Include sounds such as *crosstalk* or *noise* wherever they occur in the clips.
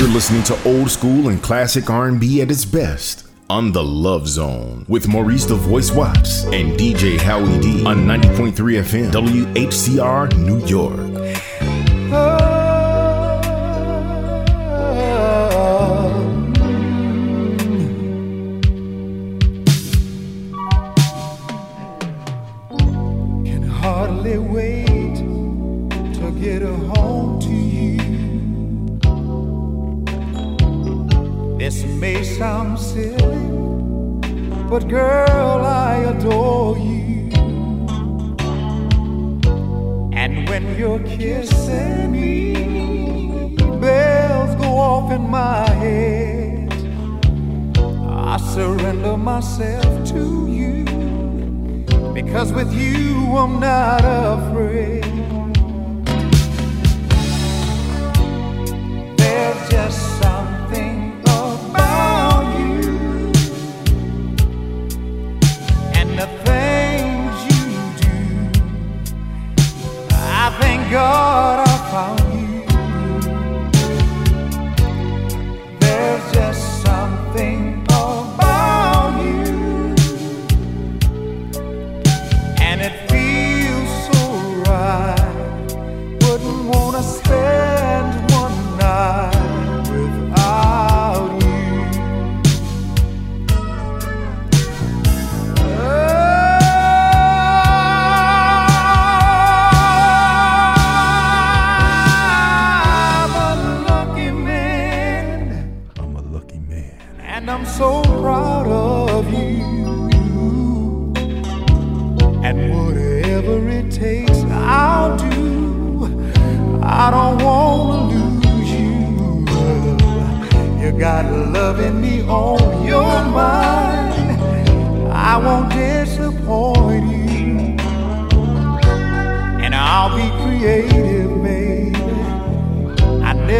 You're listening to old school and classic R&B at its best on The Love Zone with Maurice the Voice Watts and DJ Howie D on 90.3 FM WHCR New York.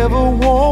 ever want.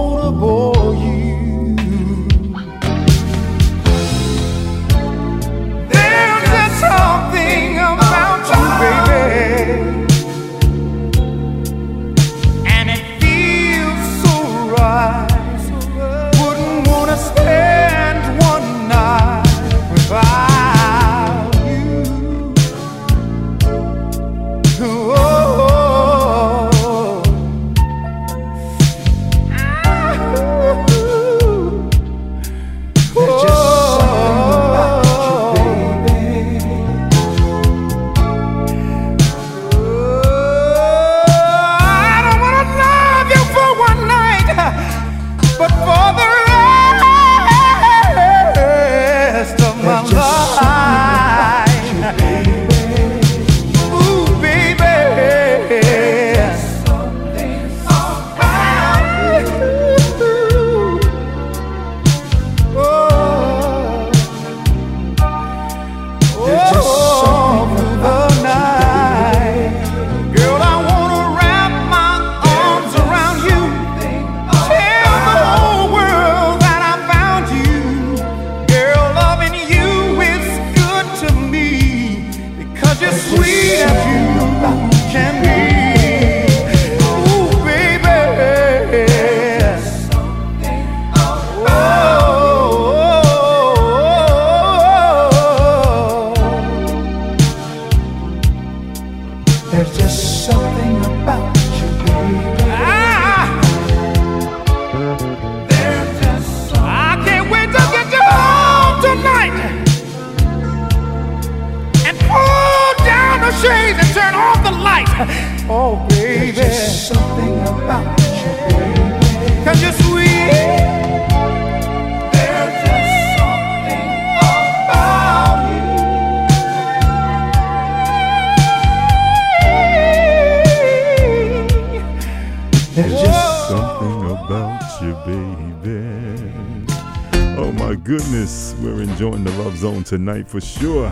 tonight for sure.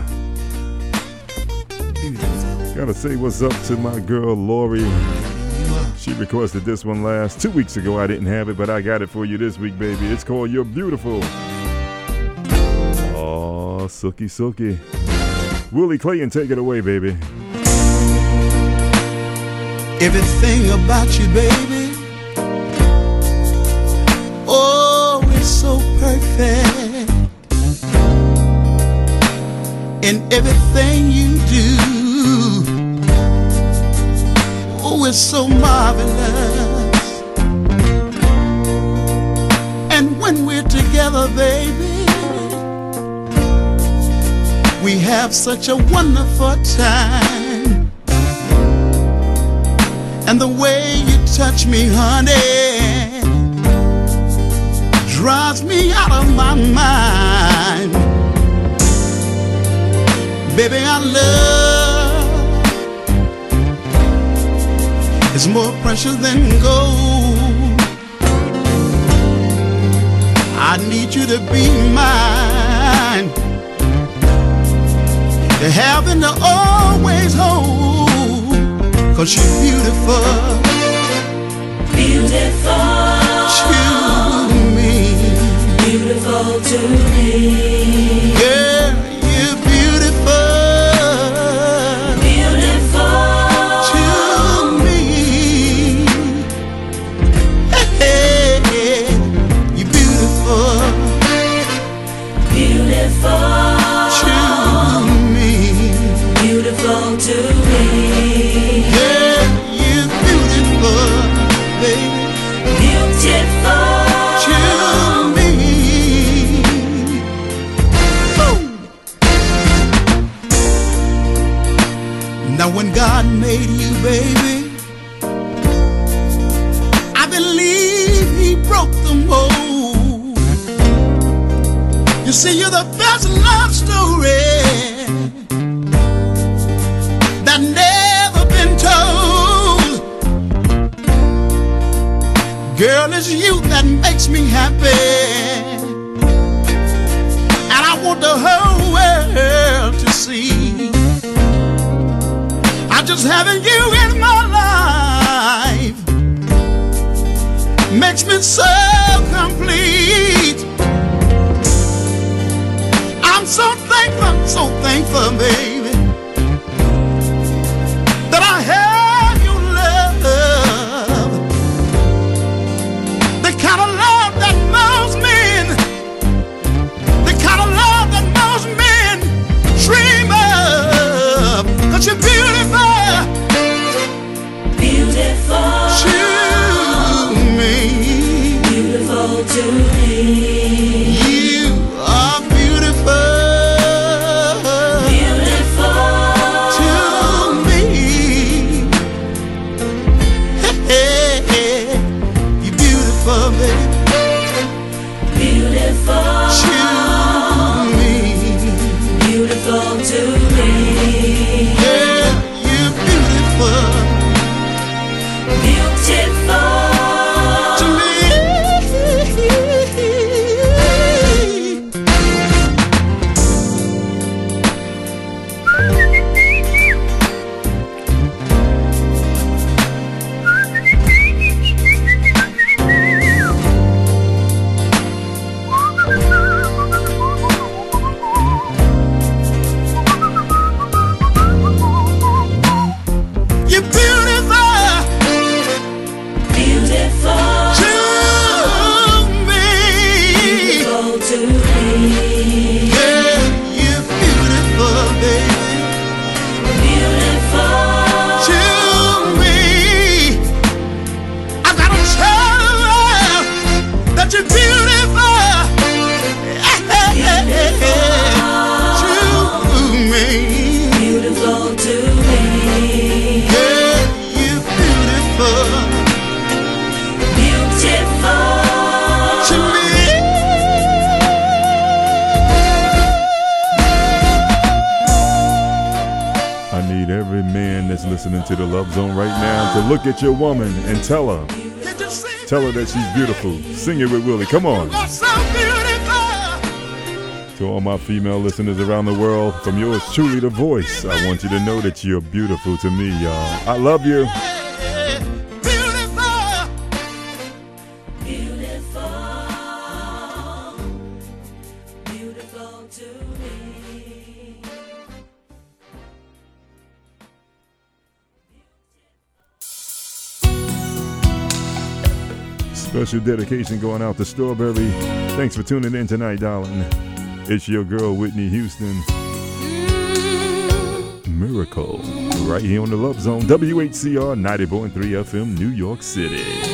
Gotta say what's up to my girl Lori. She requested this one last two weeks ago. I didn't have it, but I got it for you this week, baby. It's called You're Beautiful. Oh, silky, silky. Willie Clayton, take it away, baby. Everything about you, baby. Oh, it's so perfect in everything you do. Oh, it's so marvelous. And when we're together, baby, we have such a wonderful time. And the way you touch me, honey drives me out of my mind. Baby, our love is more precious than gold. I need you to be mine, to have and to always hold, cause you're beautiful. Beautiful To me. beautiful to me. Baby, I believe He broke the mold. You see, you're the best love story that never been told. Girl, it's you that makes me happy. And I want the whole just having you in my life makes me so complete. I'm so thankful, so thankful, baby, that's listening to the Love Zone right now to look at your woman and tell her, tell her that she's beautiful. Sing it with Willie. Come on. To all my female listeners around the world, from yours truly, the voice, I want you to know that you're beautiful to me, y'all. I love you. Special dedication going out to Strawberry Thanks for tuning in tonight, darling. It's your girl, Whitney Houston. Miracle. Right here on the Love Zone, WHCR 90.3 FM, New York City.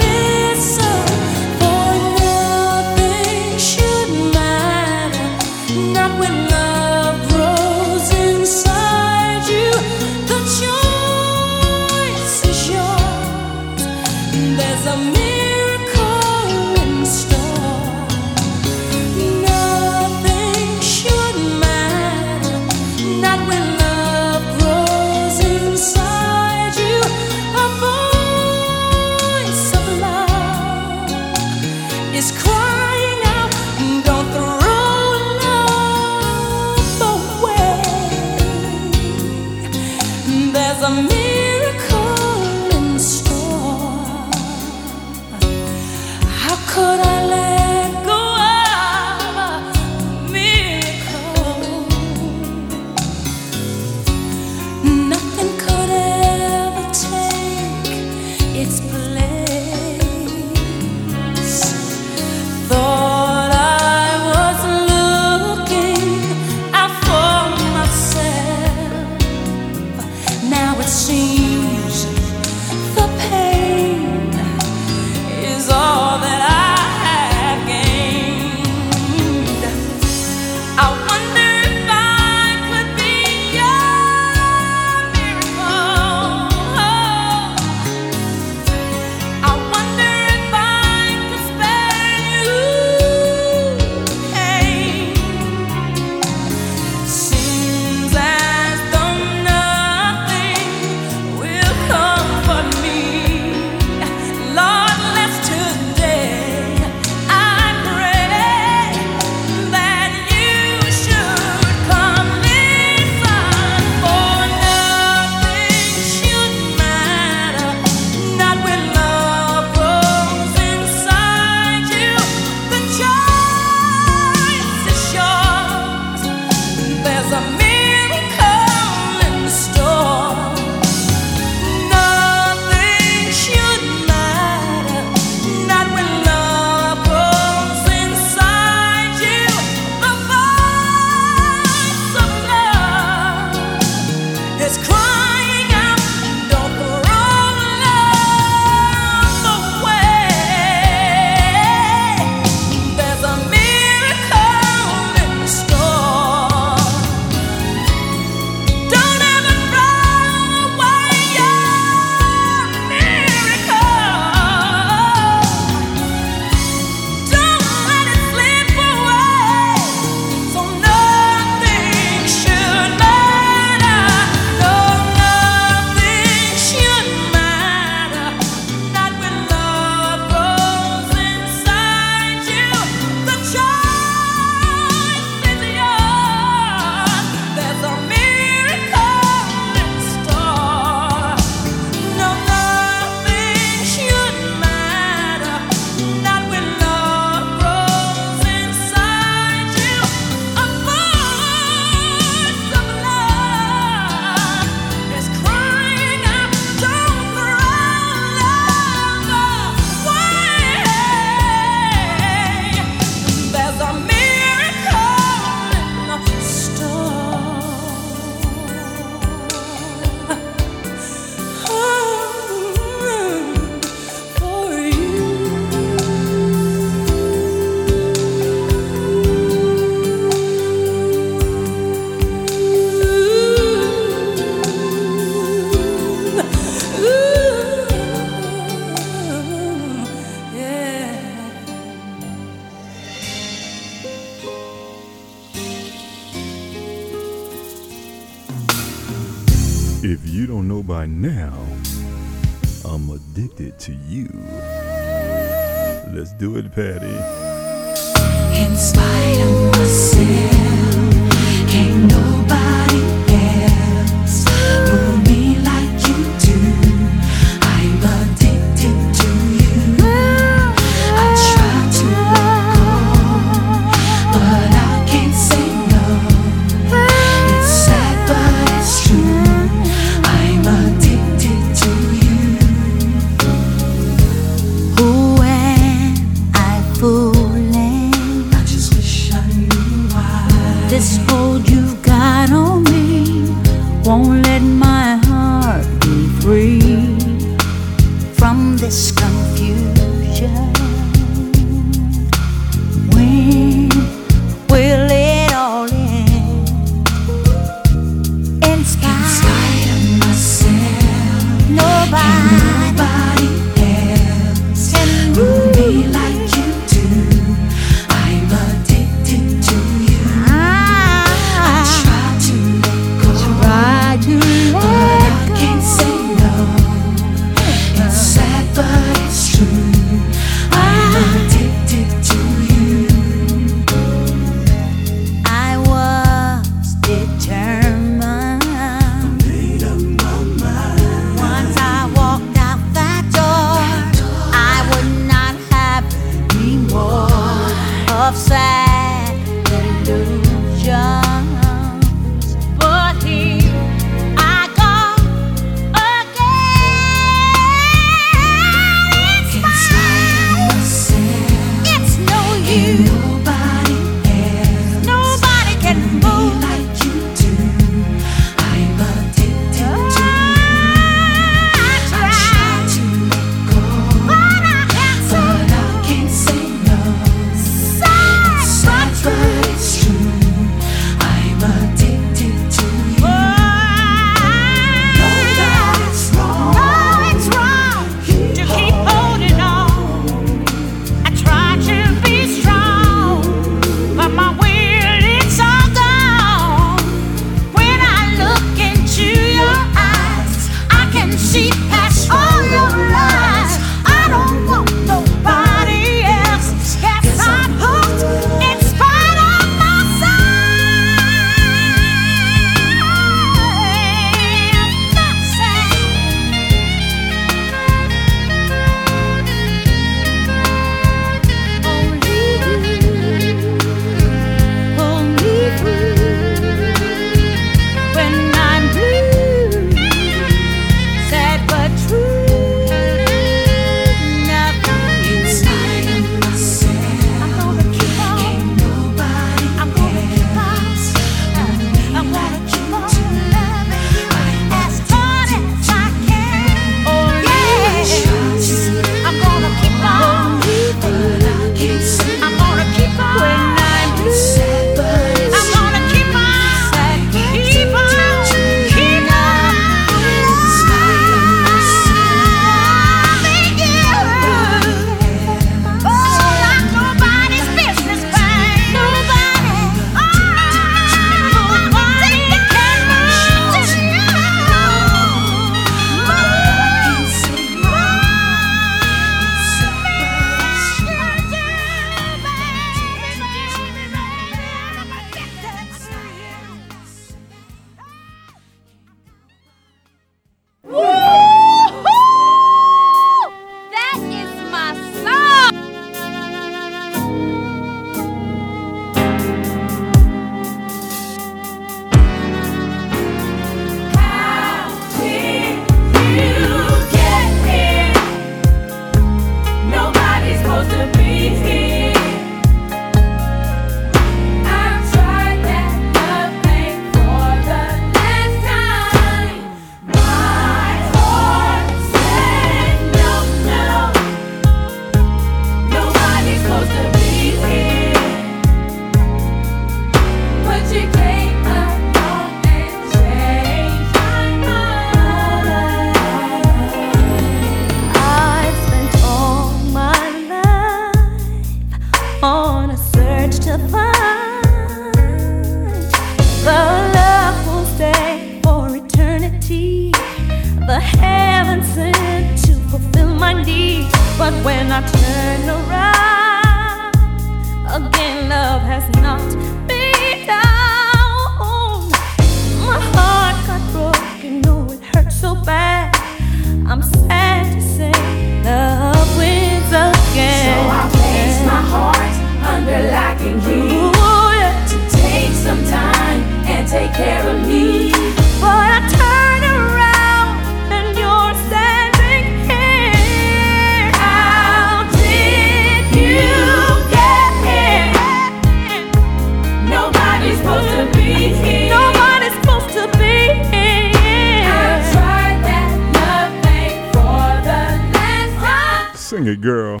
A girl.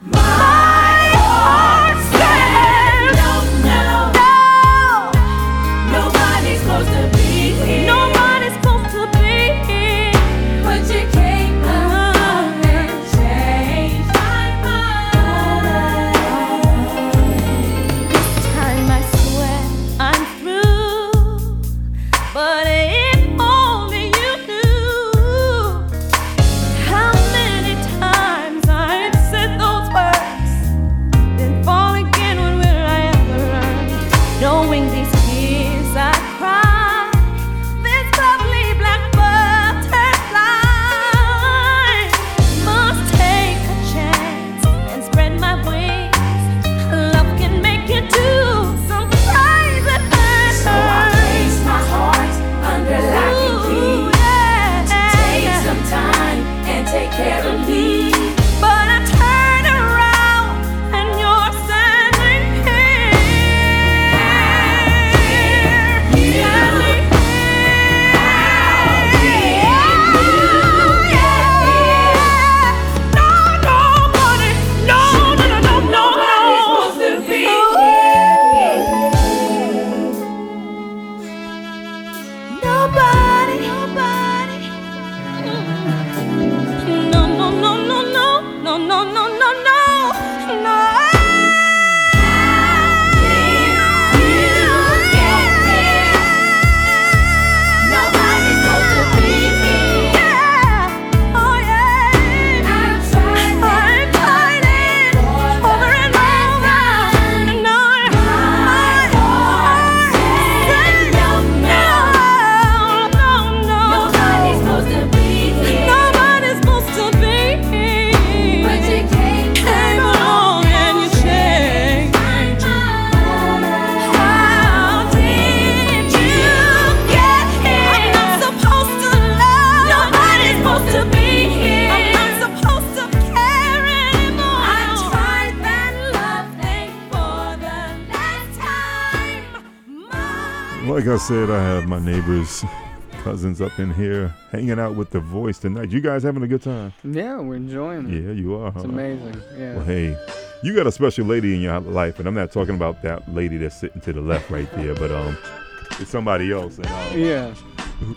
like I said, I have my neighbors, cousins up in here hanging out with The Voice tonight. You guys having a good time? Yeah, we're enjoying it. Yeah, you are. It's huh? amazing. Yeah. Well, hey, you got a special lady in your life, and I'm not talking about that lady that's sitting to the left right there, but um, it's somebody else. And, um, yeah.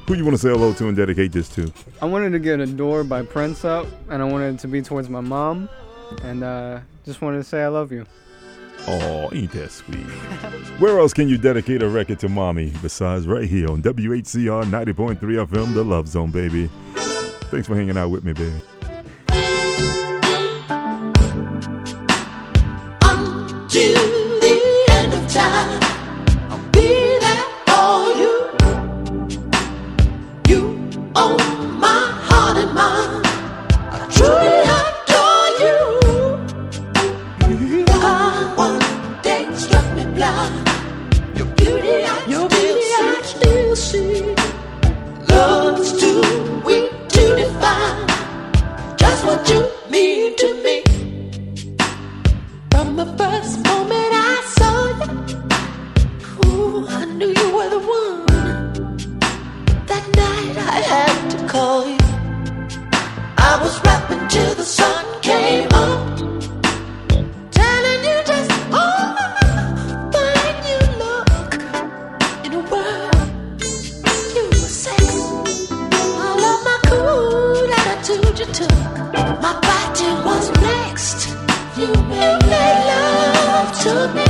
Who you want to say hello to and dedicate this to? I wanted to get Adore by Prince up, and I wanted it to be towards my mom, and uh, just wanted to say I love you. Oh, ain't that sweet? Where else can you dedicate a record to mommy besides right here on WHCR 90.3 FM, The Love Zone, baby? Thanks for hanging out with me, baby. Oh! My body was next. You made, love to me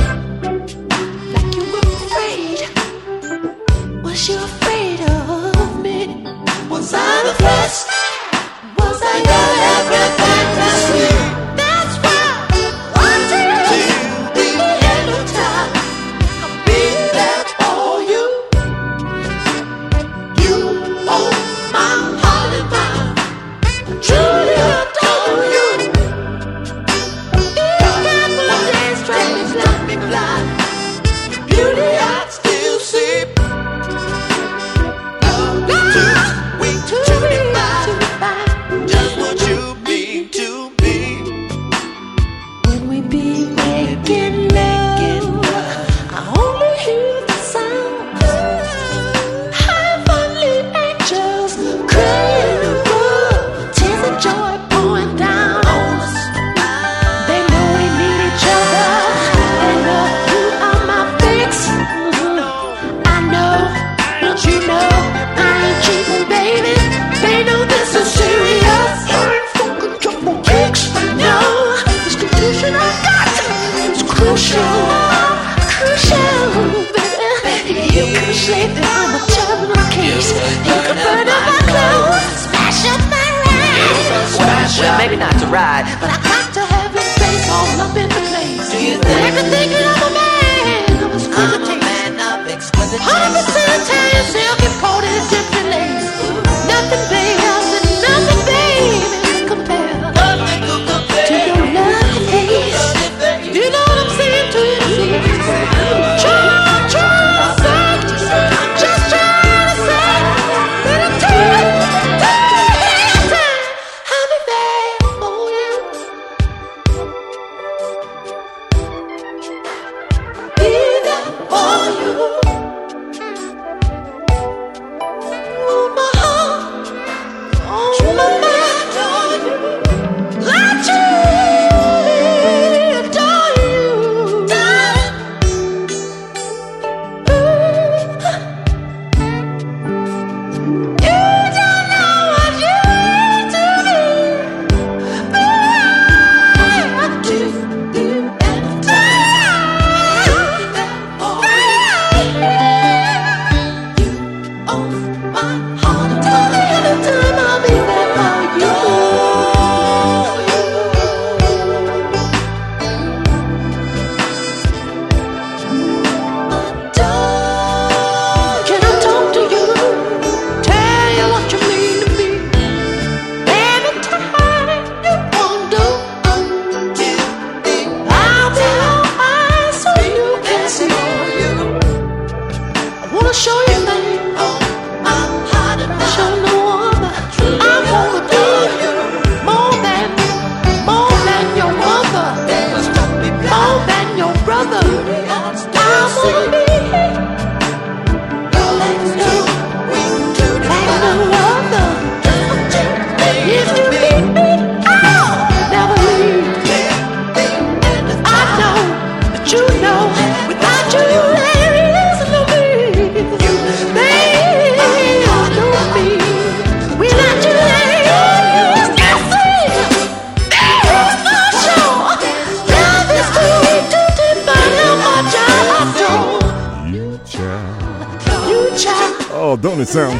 like you were afraid. Was you afraid of me? Was I the first?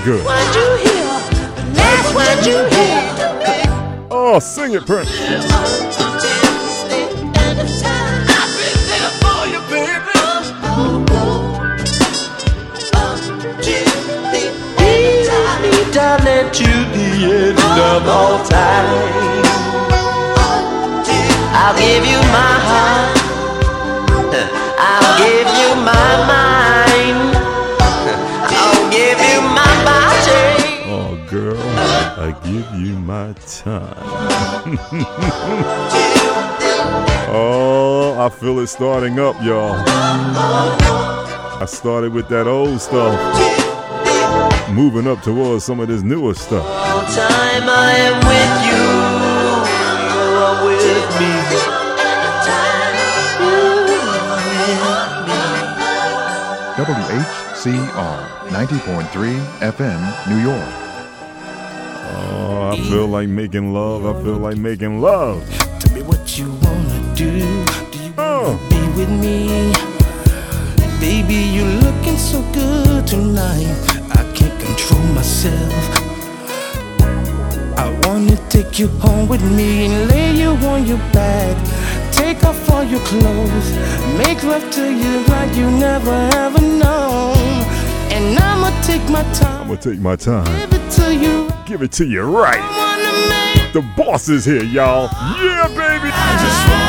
Sound good? what you hear? That's what you hear. Oh, sing it, Prince. *laughs* oh, I feel it starting up, y'all. I started with that old stuff, moving up towards some of this newer stuff. All time I am with you. You are with me. WHCR 90.3 FM, New York. I feel like making love. I feel like making love. Tell me what you wanna do. Do you wanna Oh, be with me? Baby, You're looking so good tonight. I can't control myself. I wanna take you home with me and lay you on your back. Take off all your clothes. Make love to you like you never ever known. And I'ma take my time. I'ma take my time. Give it to you. Give it to you right. The boss is here, y'all. Yeah, baby.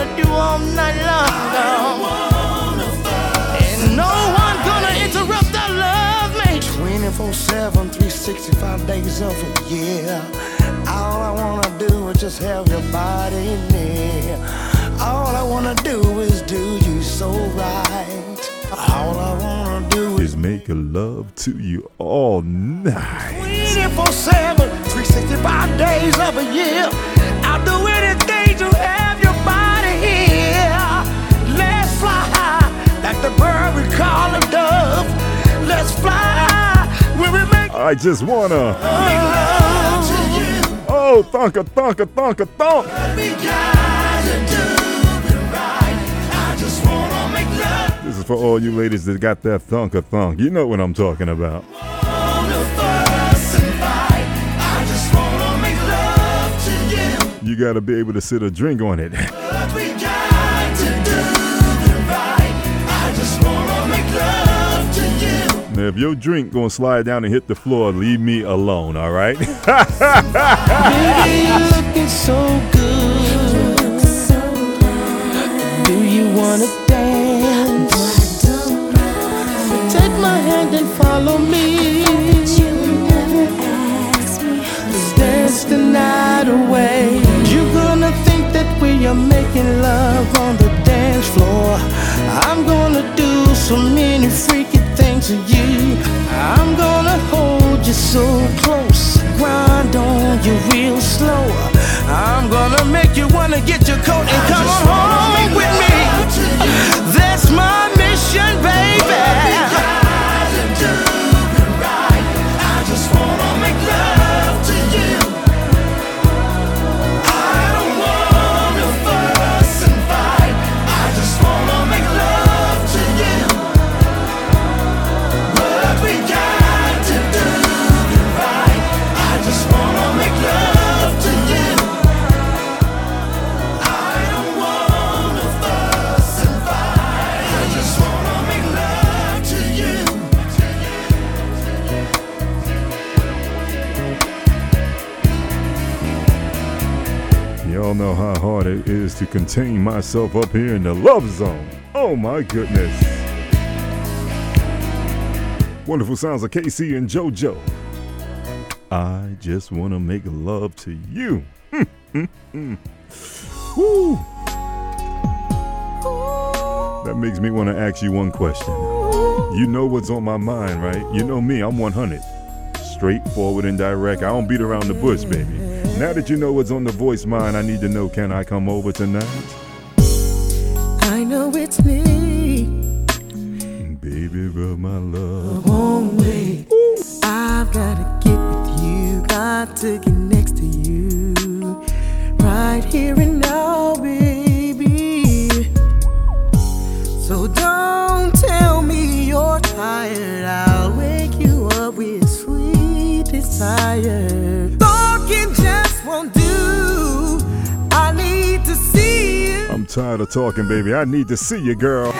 What I'm gonna do all night long. And no one gonna interrupt our love, mate. 24 7, 365 days of the year. All I wanna do is just have your body near. All I wanna do is do you so right. All I wanna do is Is make love to you all night. 24 7, 365 days of a year. Like we call a dove. Let's fly when we make I just wanna. love to you. Oh, thunka, thunka, thunka, thunk. We gotta do right. I just wanna make love. This is for all you ladies that got that thunka thunk. You know what I'm talking about. Wanna fuss and fight. I just wanna make love to you. You gotta be able to sit a drink on it. *laughs* Now, if your drink gonna slide down and hit the floor, leave me alone, all right? *laughs* So good. Do you wanna dance? Take my hand and follow me. Dance the night away. You're gonna think that we are making love on the dance floor. I'm gonna do so many freaky things to you. I'm gonna hold you so close, grind on you real slow. I'm gonna make you wanna get your coat and come on home to contain myself up here in the love zone. Oh my goodness. Wonderful sounds of K-Ci and JoJo. I just want to make love to you. *laughs* Woo. That makes me want to ask you one question. You know what's on my mind, right? You know me, I'm 100. Straightforward and direct. I don't beat around the bush, baby. Now that you know what's on the voice mind, I need to know can I come over tonight? I know it's me. Baby, rub my love. won't wait. I've gotta get with you, got to get next to you, right here and now, baby. So don't tell me you're tired. I'll wake you up with sweet desire. Talking tired of talking, baby. I need to see you, girl.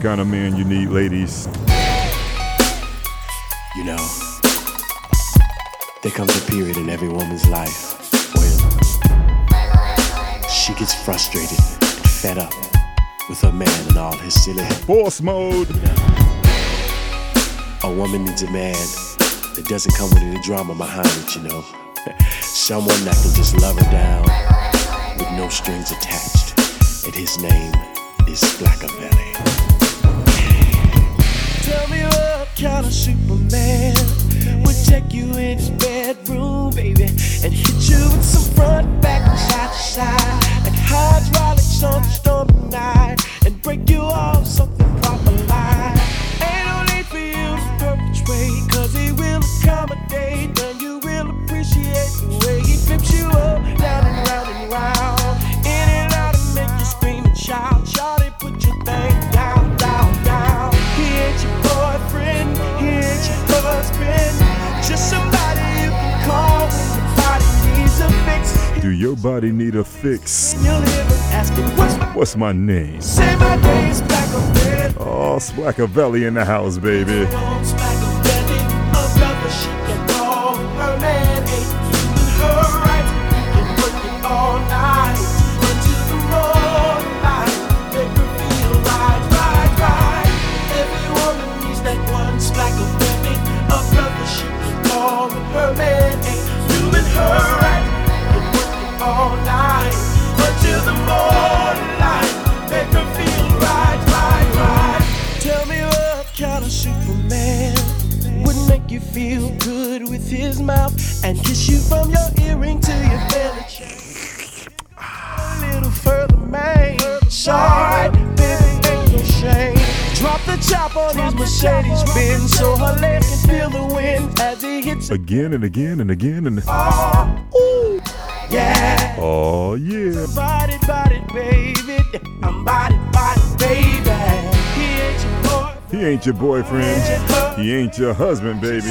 What kind of man you need, ladies. You know, there comes a period in every woman's life where she gets frustrated and fed up with her man and all his silly Boss mode. A woman needs a man that doesn't come with any drama behind it, you know. *laughs* Someone that can just love her down with no strings attached. And his name is Blackavelli. Kind of Superman would take you in his bedroom, baby, and hit you with some front, back, and side to side, like hydraulics on a stormy night, and break you off your body need a fix? You'll hear him asking, what's my name? Say my Black Bed. Oh, Splackavelli in the house, baby. Top on his Mercedes Benz so her leg can feel the wind as he hits Again and again and again and. Ah, ooh, yeah. Oh, yeah. Body, body, baby. I'm body, body, baby. He ain't your boy. He ain't your boyfriend. He ain't your husband, baby.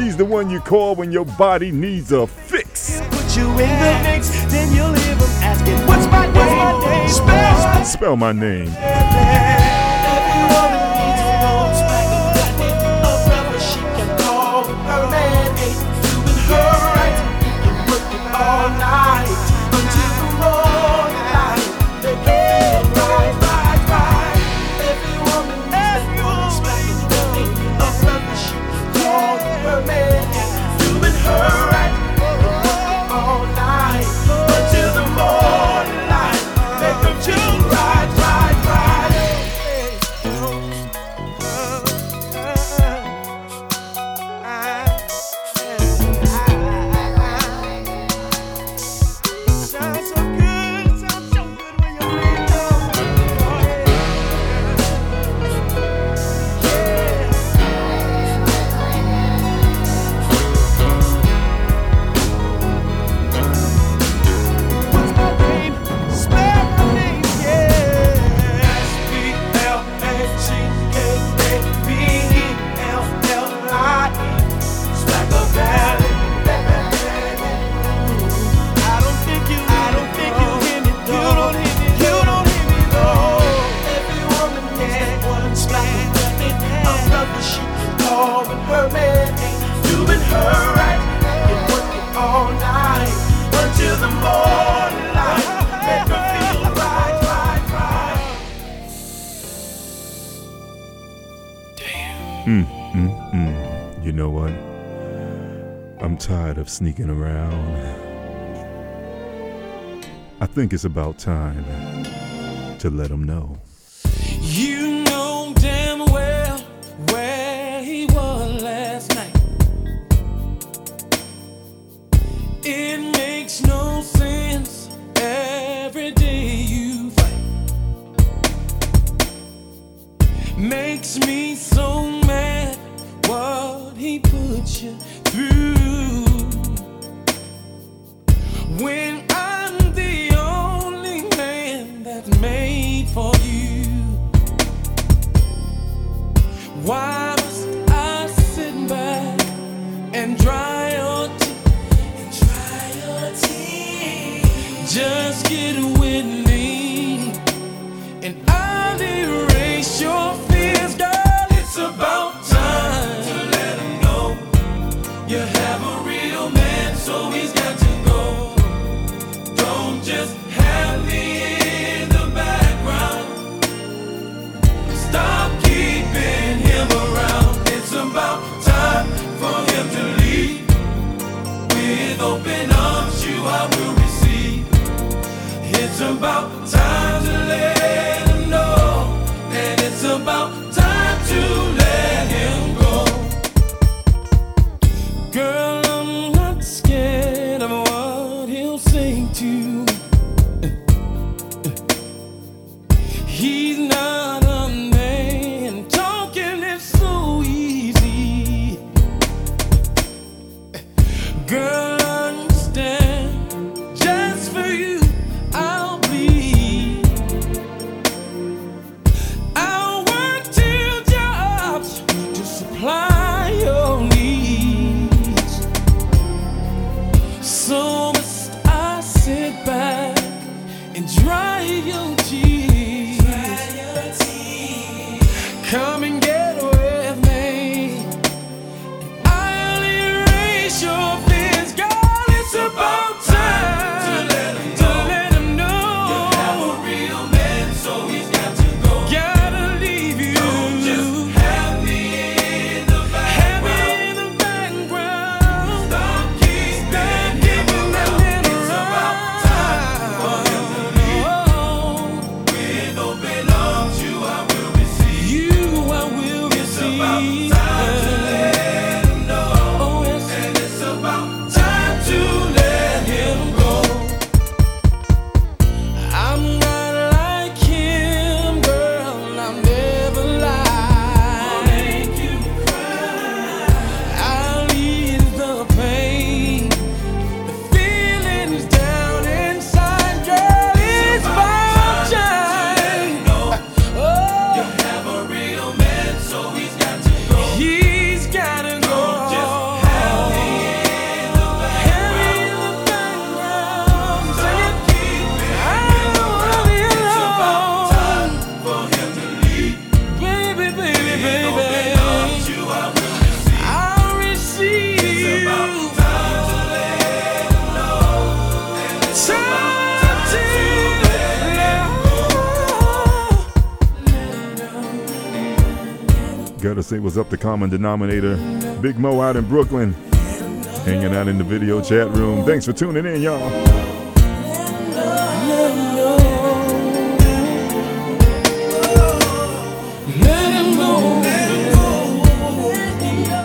He's the one you call when your body needs a fix. Put you in the mix, then you'll hear him asking, What's my name? What's my name? Spell, Spell my name. sneaking around. I think it's about time to let them know. about time. up the common denominator. Big Mo out in Brooklyn, hanging out in the video chat room. Thanks for tuning in, y'all.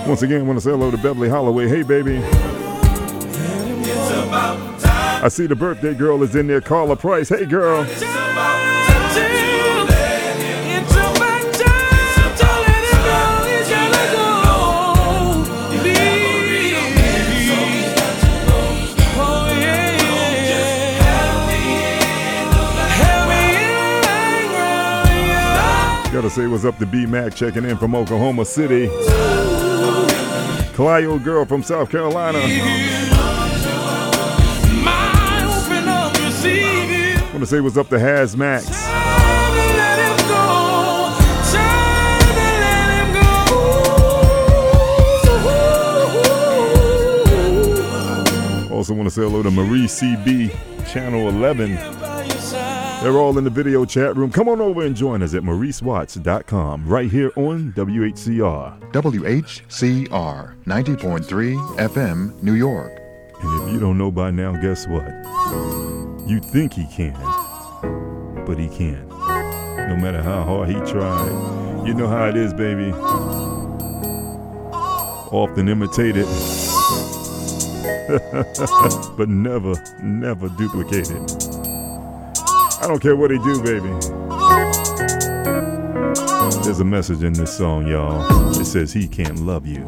Once again, I want to say hello to Beverly Holloway. Hey, baby. I see the birthday girl is in there. Carla Price. Hey, girl. Gotta say what's up to B Mac checking in from Oklahoma City. Clio Girl from South Carolina. Wanna say what's up to Haz Max. Also want to say hello to Marie CB, Channel 11. They're all in the video chat room. Come on over and join us at MauriceWatts.com right here on WHCR. WHCR 90.3 FM, New York. And if you don't know by now, guess what? You think he can, but he can't. No matter how hard he tried, you know how it is, baby. Often imitated, *laughs* but never, never duplicated. I don't care what they do, baby. There's a message in this song, y'all. It says he can't love you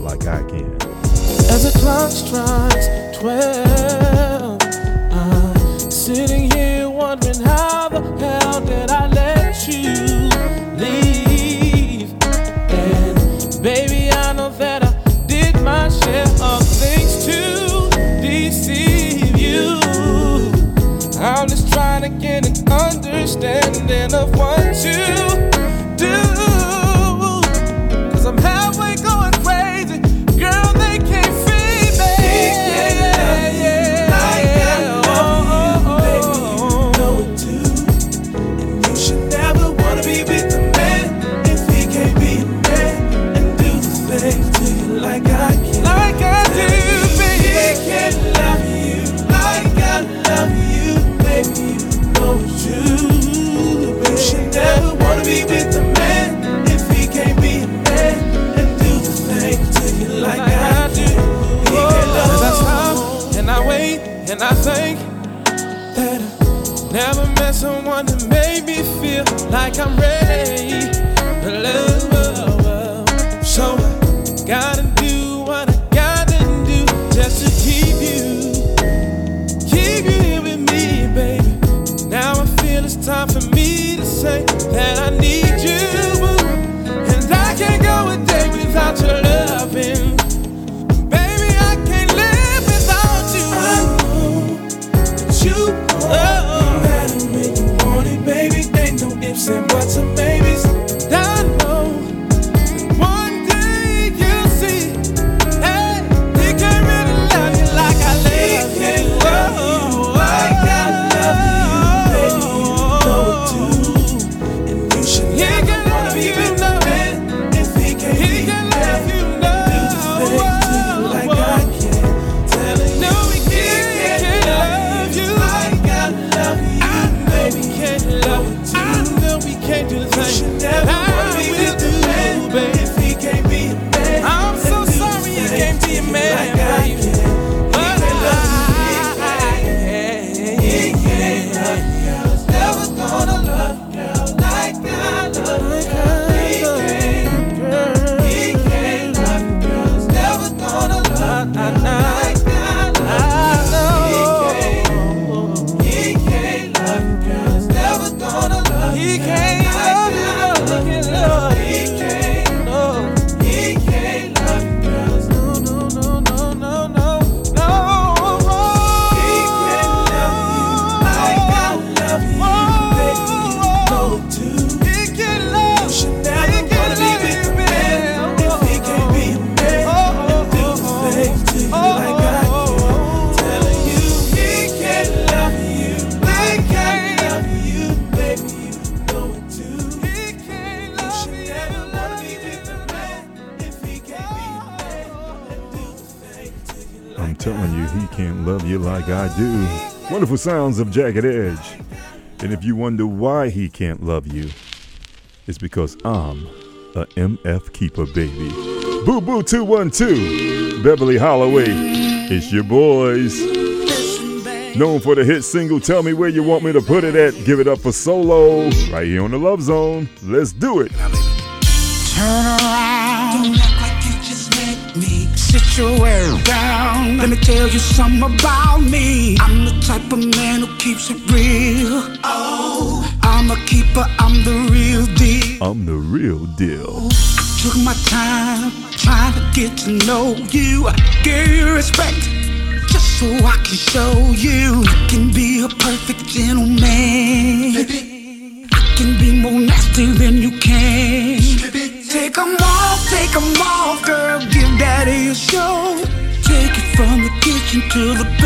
like I can. As the clock strikes 12, I'm sitting here wondering how the hell did I let you of one, two. like I'm ready. sounds of Jagged Edge. And if you wonder why he can't love you, it's because I'm a MF Keeper, baby. Boo Boo 212, Beverly Holloway. It's your boys. Known for the hit single Tell Me Where You Want Me to Put It At. Give it up for solo. Right here on the Love Zone. Let's do it. Turn around your down. Let me tell you something about me. I'm the type of man who keeps it real. Oh, I'm a keeper, I'm the real deal. I'm the real deal. I took my time trying to get to know you. Give you respect just so I can show you I can be a perfect gentleman. Baby. I can be more nasty than you to the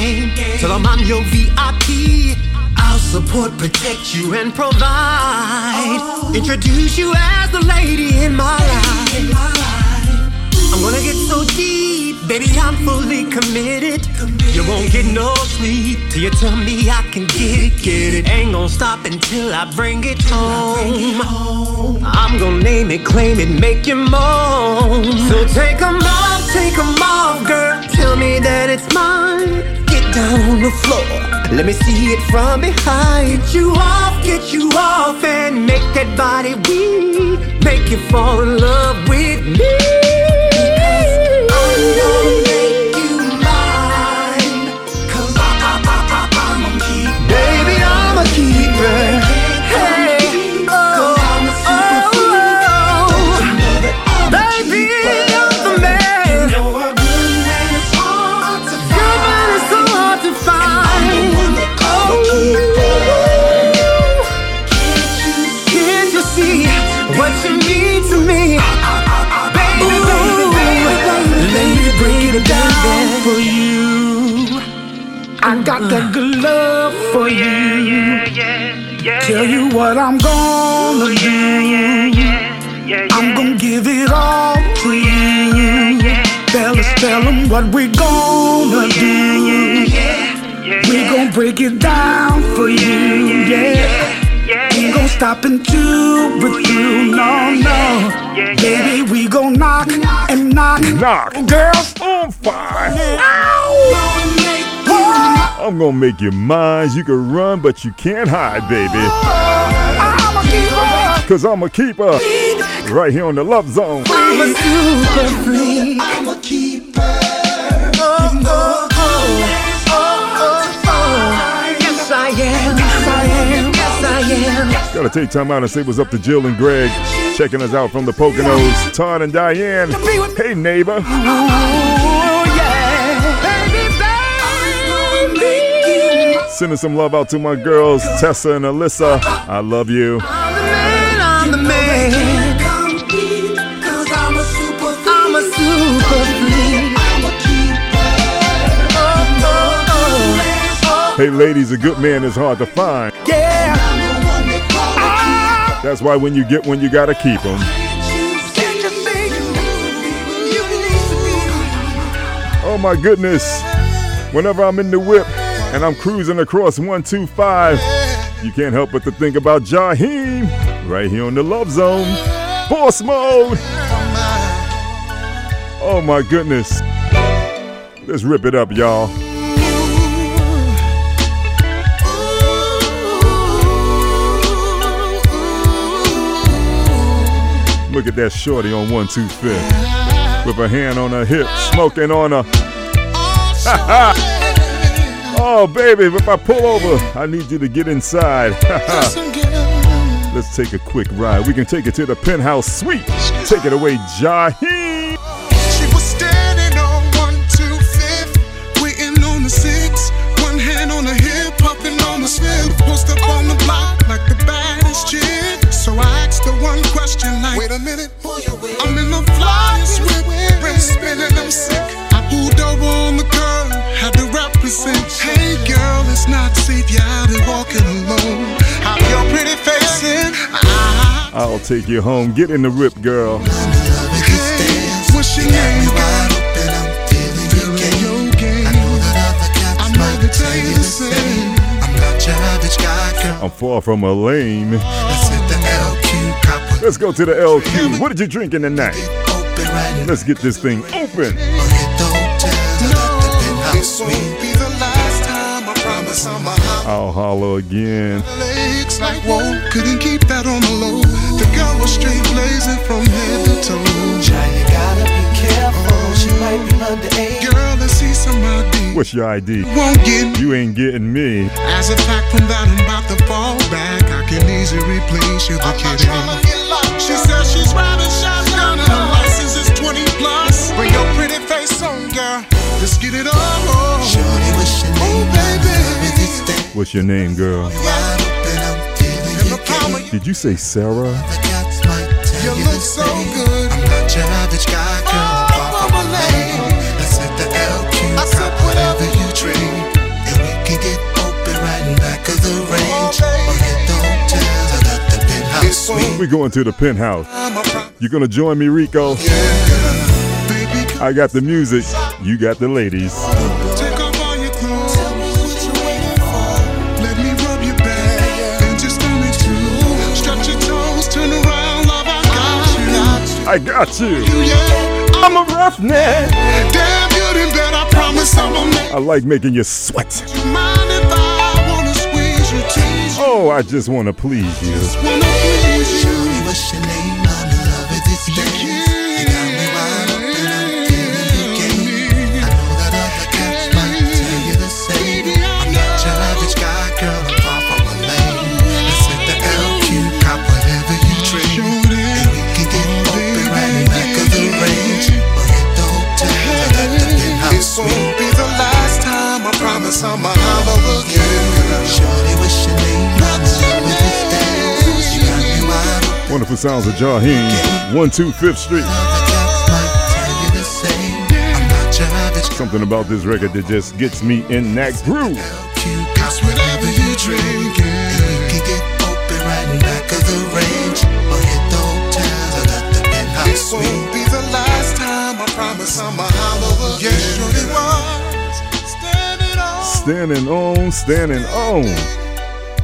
game. Tell them I'm your VIP. I'll support, protect you, and provide. Oh. Introduce you as the lady in my life. I'm gonna get so deep, baby, I'm fully committed. You won't get no sleep till you tell me I can get it, get it. Ain't gonna stop until I bring it home. I'm gonna name it, claim it, make you moan. So take 'em off, take 'em off, girl. Tell me that it's mine. Down on the floor. Let me see it from behind. Get you off, get you off, and make that body weak. Make you fall in love with me. Because gonna make I got that good love for you. Tell you what I'm gonna oh, do. I'm gonna give it all to you. Fellas, tell 'em what we gonna oh, do. We gon' break it down for you, yeah. Ain't gon' stop until we're oh, through, no, no. Baby, we gon' knock and knock. Knock. Girls on fire. I'm gonna make you mine. You can run, but you can't hide, baby. Cause I'm a keeper. Right here on the Love Zone. I'm a super freak. I'm a keeper. Oh, oh, oh, oh, oh. Yes, I am. Yes, I am. Yes, I am. Gotta take time out and say what's up to Jill and Greg. Checking us out from the Poconos. Todd and Diane. Hey, neighbor. Oh, oh, oh. Sending some love out to my girls, Tessa and Alyssa. I love you. I'm the man. I'm a super freak. Hey, ladies, a good man is hard to find. Yeah. That's why when you get one, you gotta keep them. Oh my goodness. Whenever I'm in the whip and I'm cruising across 125, you can't help but to think about Jaheim right here on the Love Zone. Boss mode. Oh my goodness. Let's rip it up, y'all. Look at that shorty on 125 with her hand on her hip, smoking on her. Oh, baby, if I pull over, I need you to get inside. *laughs* Let's take a quick ride. We can take it to the penthouse suite. Take it away, Jaheim. She was standing on one, two, fifth, waiting on the six. One hand on the hip, puffing on the slip. Post up on the block like the baddest chick. So I asked her one question like, Wait a minute, who you with? I'm in the flyest whip, spinning, I'm sick. I pulled over on the curb, had to represent. Hey girl, it's not safe, you're out and walking alone. Have your pretty face in. I I'll take you home. Get in the rip, girl. What's your name, girl? I know they tell you the same. I'm far from a lame. Let's go to the LQ. What did you drinking tonight? open right Let's get this thing open. I'll holler again. legs like whoa. Couldn't keep that on the low. The girl was straight blazing from head to toe. Child, you gotta be careful. She might be underage. Girl, let's see some ID. What's your ID? Won't get You ain't getting me. As a fact from that, I'm about to fall back. I can easily replace you, the kidding. She says she's riding shotgun and her license is 20 plus. Bring your pretty face on, girl. Let's get it on. What's your name, girl? Did you say Sarah? You look so good. I'm not your average guy, girl. Far from a lane. Let's the LQ. I said whatever you dream. And we can get open right in back of the range. Or hit the hotels. I got the penthouse suite. We're going to the penthouse. You gonna join me, Rico? I got the music. You got the ladies. I got you. I'm a roughneck. damn, you done bet. I promise I'm a man. I like making you sweat. I wanna squeeze you, tease you, Oh, I just wanna please you. Name? I'm in love with this dance. You got me wide open. Wonderful sounds of Jaheim. 125th Street. Other cats might tell you the same. I'm not your average Something about this record that just gets me in that groove. Standing on. Standing on.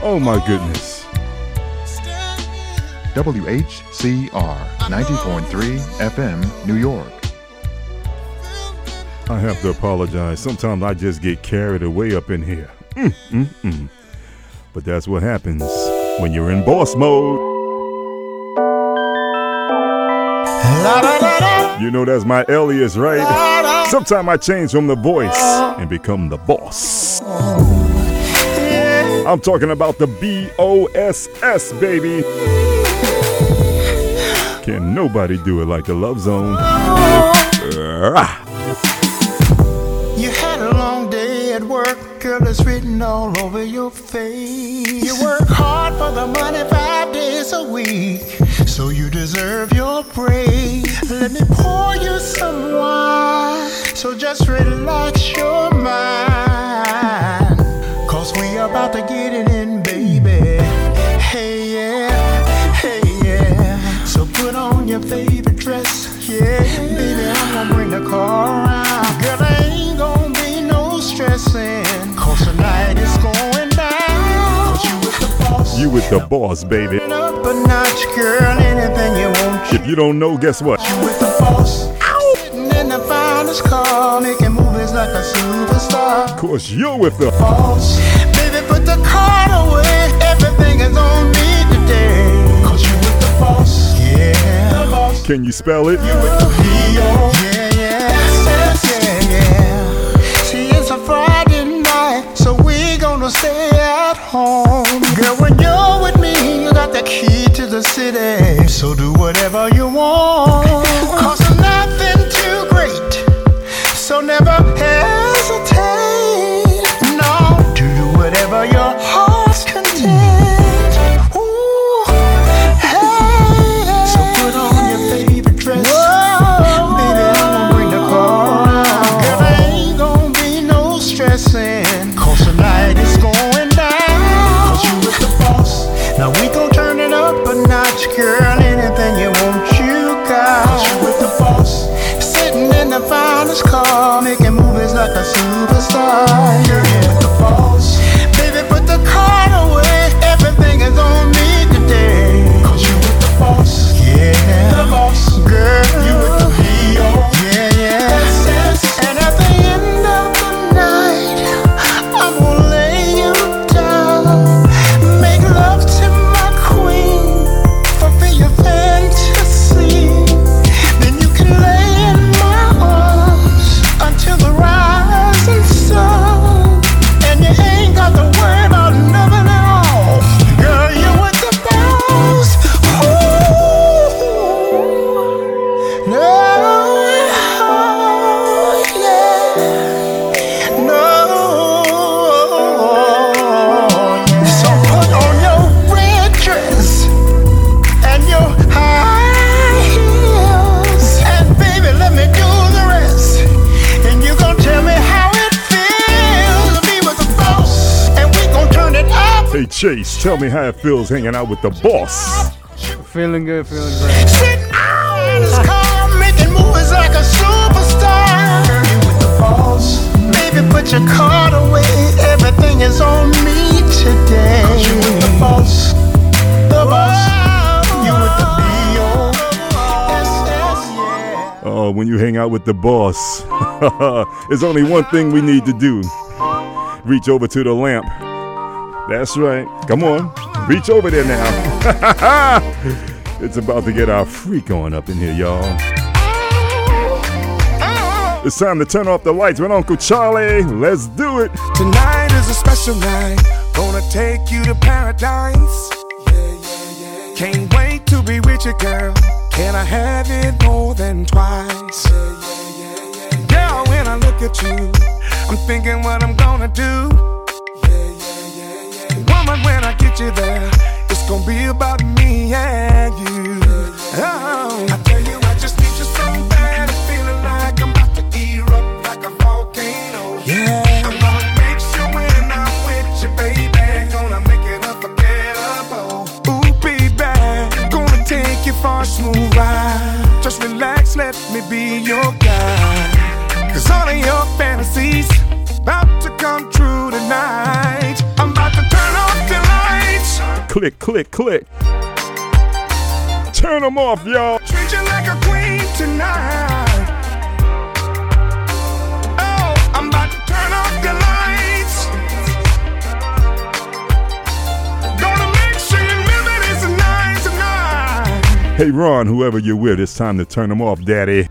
Oh my goodness. WHCR 90.3 FM, New York. I have to apologize. Sometimes I just get carried away up in here. Mm, mm, mm. But that's what happens when you're in boss mode. You know that's my alias, right? Sometimes I change from the voice and become the boss. I'm talking about the B O S S, baby. Can nobody do it like the Love Zone? You had a long day at work, girl, it's written all over your face. You work hard for the money five days a week, so you deserve your praise. Let me pour you some wine, so just relax your mind. Cause about to get it in, baby. Hey, yeah, hey, yeah. So put on your favorite dress, yeah. Baby, I'm gonna bring the car around. Girl, there ain't gonna be no stressing. Cause tonight is going down. Cause you with the boss. You with the boss, baby. Up a notch, girl, anything you want. If you don't know, guess what? You with the boss. Sitting in the finest car, making movies like a superstar. Of course, you're with the boss. Put the card away. Everything is on me today. Cause you with the boss. Yeah. The boss. Can you spell it? You with the P.O. Yeah, yeah. Yeah, yeah. See, it's a Friday night, so we gonna stay at home. Girl, when you're with me, you got the key to the city. So do whatever you want. Cause how it feels hanging out with the boss. Feeling good, feeling great. Sitting out in his car, making moves like a superstar. With the boss, baby, put your card away. Everything is on me today. 'Cause you with the boss, the boss. You with the B.O. Oh, when you hang out with the boss, *laughs* there's only one thing we need to do reach over to the lamp. That's right. Come on, reach over there now. *laughs* it's about to get our freak on up in here, y'all. It's time to turn off the lights with Uncle Charlie. Let's do it. Tonight is a special night. Gonna take you to paradise. Yeah, yeah, yeah, Can't wait to be with you, girl. Can I have it more than twice? Yeah, yeah, yeah. Girl, when I look at you, I'm thinking what I'm gonna do. You there, it's gonna be about me and you. Click, click. Turn them off, y'all. Treat you like a queen tonight. Oh, I'm about to turn off the lights. Gonna make sure you remember this night tonight. Hey, Ron, whoever you're with, it's time to turn them off, daddy.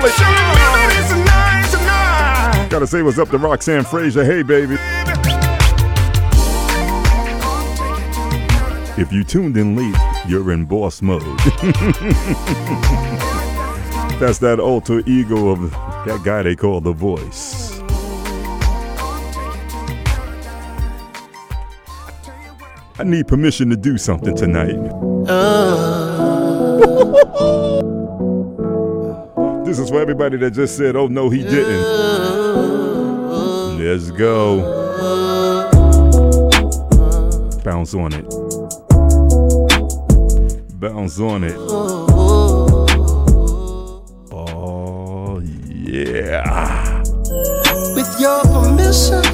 Now. Uncle Charlie. Show you remember tonight. Gotta say what's up to Roxanne Frazier. Hey, baby. If you tuned in late, you're in boss mode. *laughs* That's that alter ego of that guy they call the voice. I need permission to do something tonight. Uh. *laughs* This is for everybody that just said, oh no, he didn't. Let's go. Bounce on it. Bounce on it. Oh, yeah. With your permission,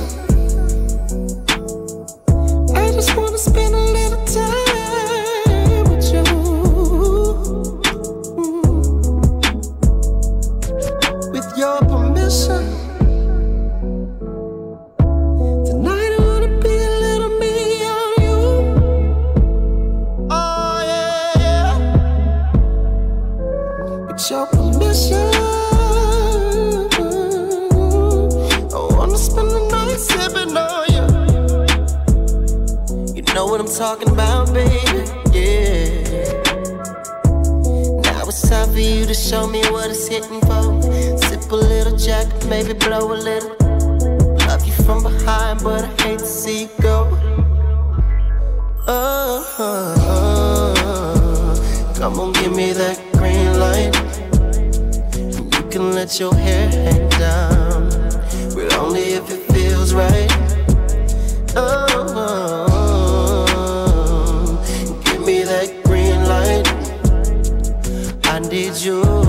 talking about, baby. Yeah. Now it's time for you to show me what it's hitting for. Sip a little jack, maybe blow a little. Love you from behind, but I hate to see you go. Oh, come on, give me that green light. You can let your hair hang down, but only if it feels right. Oh, you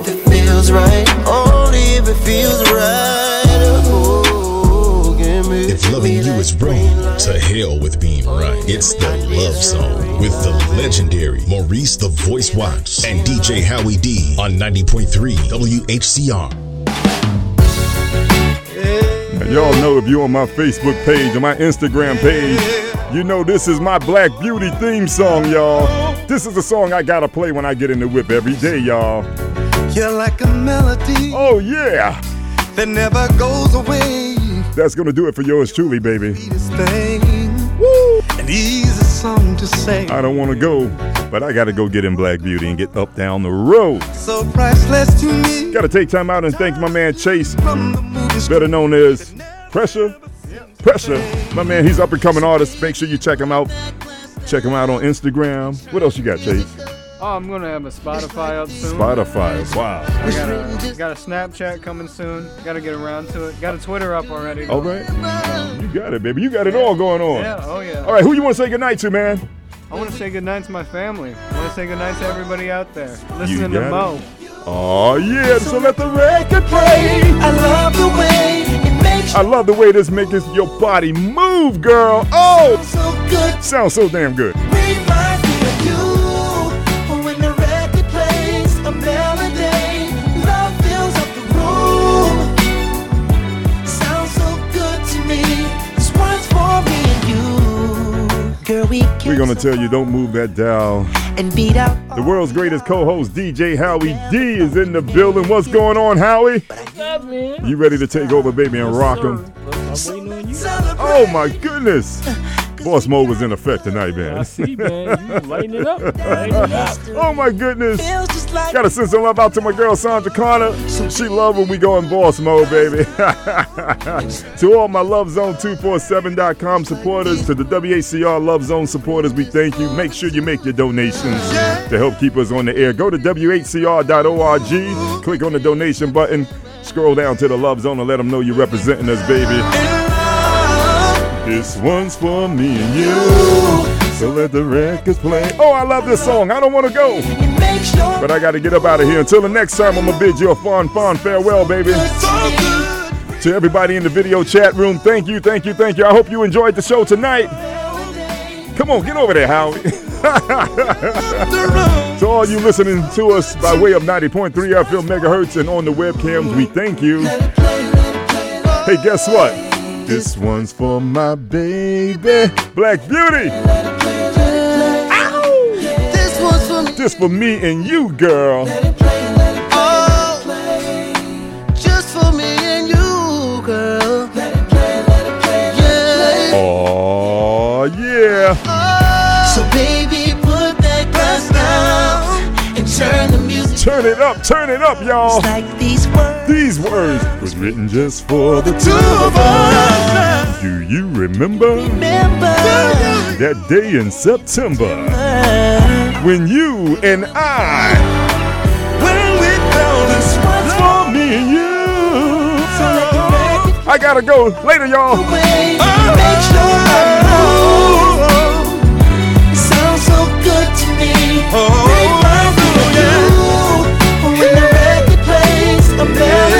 if it feels right. Only if it feels right. Ooh, me, If loving you is wrong, to hell with being right. It's the Love Zone with the legendary Maurice the Voice Watts and DJ Howie D on 90.3 WHCR. Now, y'all know if you're on my Facebook page or my Instagram page, you know this is my Black Beauty theme song, y'all. This is the song I gotta play when I get in the whip every day, y'all. You're like a melody. Oh, yeah. That never goes away. That's gonna do it for yours truly, baby. Woo. An easy song to sing. I don't wanna go, but I gotta go get in Black Beauty and get up down the road. So priceless to me. Gotta take time out and thank my man Chase, better known as Pressure. Pressure. My man, he's up and coming artist. Make sure you check him out. Check him out on Instagram. What else you got, Chase? Oh, I'm gonna have a Spotify up soon. Spotify. Wow. I got a, got a Snapchat coming soon. Got to get around to it. Got a Twitter up already. All right. You got it, baby. You got it all going on. Yeah. Oh yeah. All right. Who you want to say goodnight to, man? I want to say goodnight to my family. I want to say goodnight to everybody out there listening got to it. Mo. Oh yeah. So let the record play. I love the way it makes I love the way this makes your body move, girl. Oh, so good. sounds so damn good. One's for me and you. Girl, we We're gonna tell you don't move that dial and beat up The world's greatest co-host DJ Howie D is in the building. What's going on, Howie? What's up, man? You ready to take over, baby, and rock 'em? I'm waiting on you. Oh my goodness! *laughs* Boss mode was in effect tonight, man. I see, man. You lighting it up. *laughs* Lighting it up. oh my goodness! Gotta send some love out to my girl Sandra Connor. She love when we go in boss mode, baby. *laughs* to all my Love Zone 247.com supporters, to the WHCR Love Zone supporters, we thank you. Make sure you make your donations to help keep us on the air. Go to WHCR.org, click on the donation button, scroll down to the Love Zone and let them know you're representing us, baby. This one's for me and you. So let the records play. Oh, I love this song. I don't want to go. But I got to get up out of here. Until the next time, I'm going to bid you a fond, fond farewell, baby. To everybody in the video chat room, thank you, thank you, thank you. I hope you enjoyed the show tonight. Come on, get over there, Howie. *laughs* to all you listening to us by way of 90.3 FM megahertz and on the webcams, we thank you. Hey, guess what? This one's for my baby, Black Beauty. This one's for me. This for me and you, girl. Oh, just for me and you, girl. Yeah. Oh, yeah. So baby, put that glass down and turn the music. Turn it up, turn it up, y'all. Like these words. These words was written just for the two of us. Do you remember, remember that day in September when you and I well, it this was for me and you? I gotta go later, y'all. Oh. a better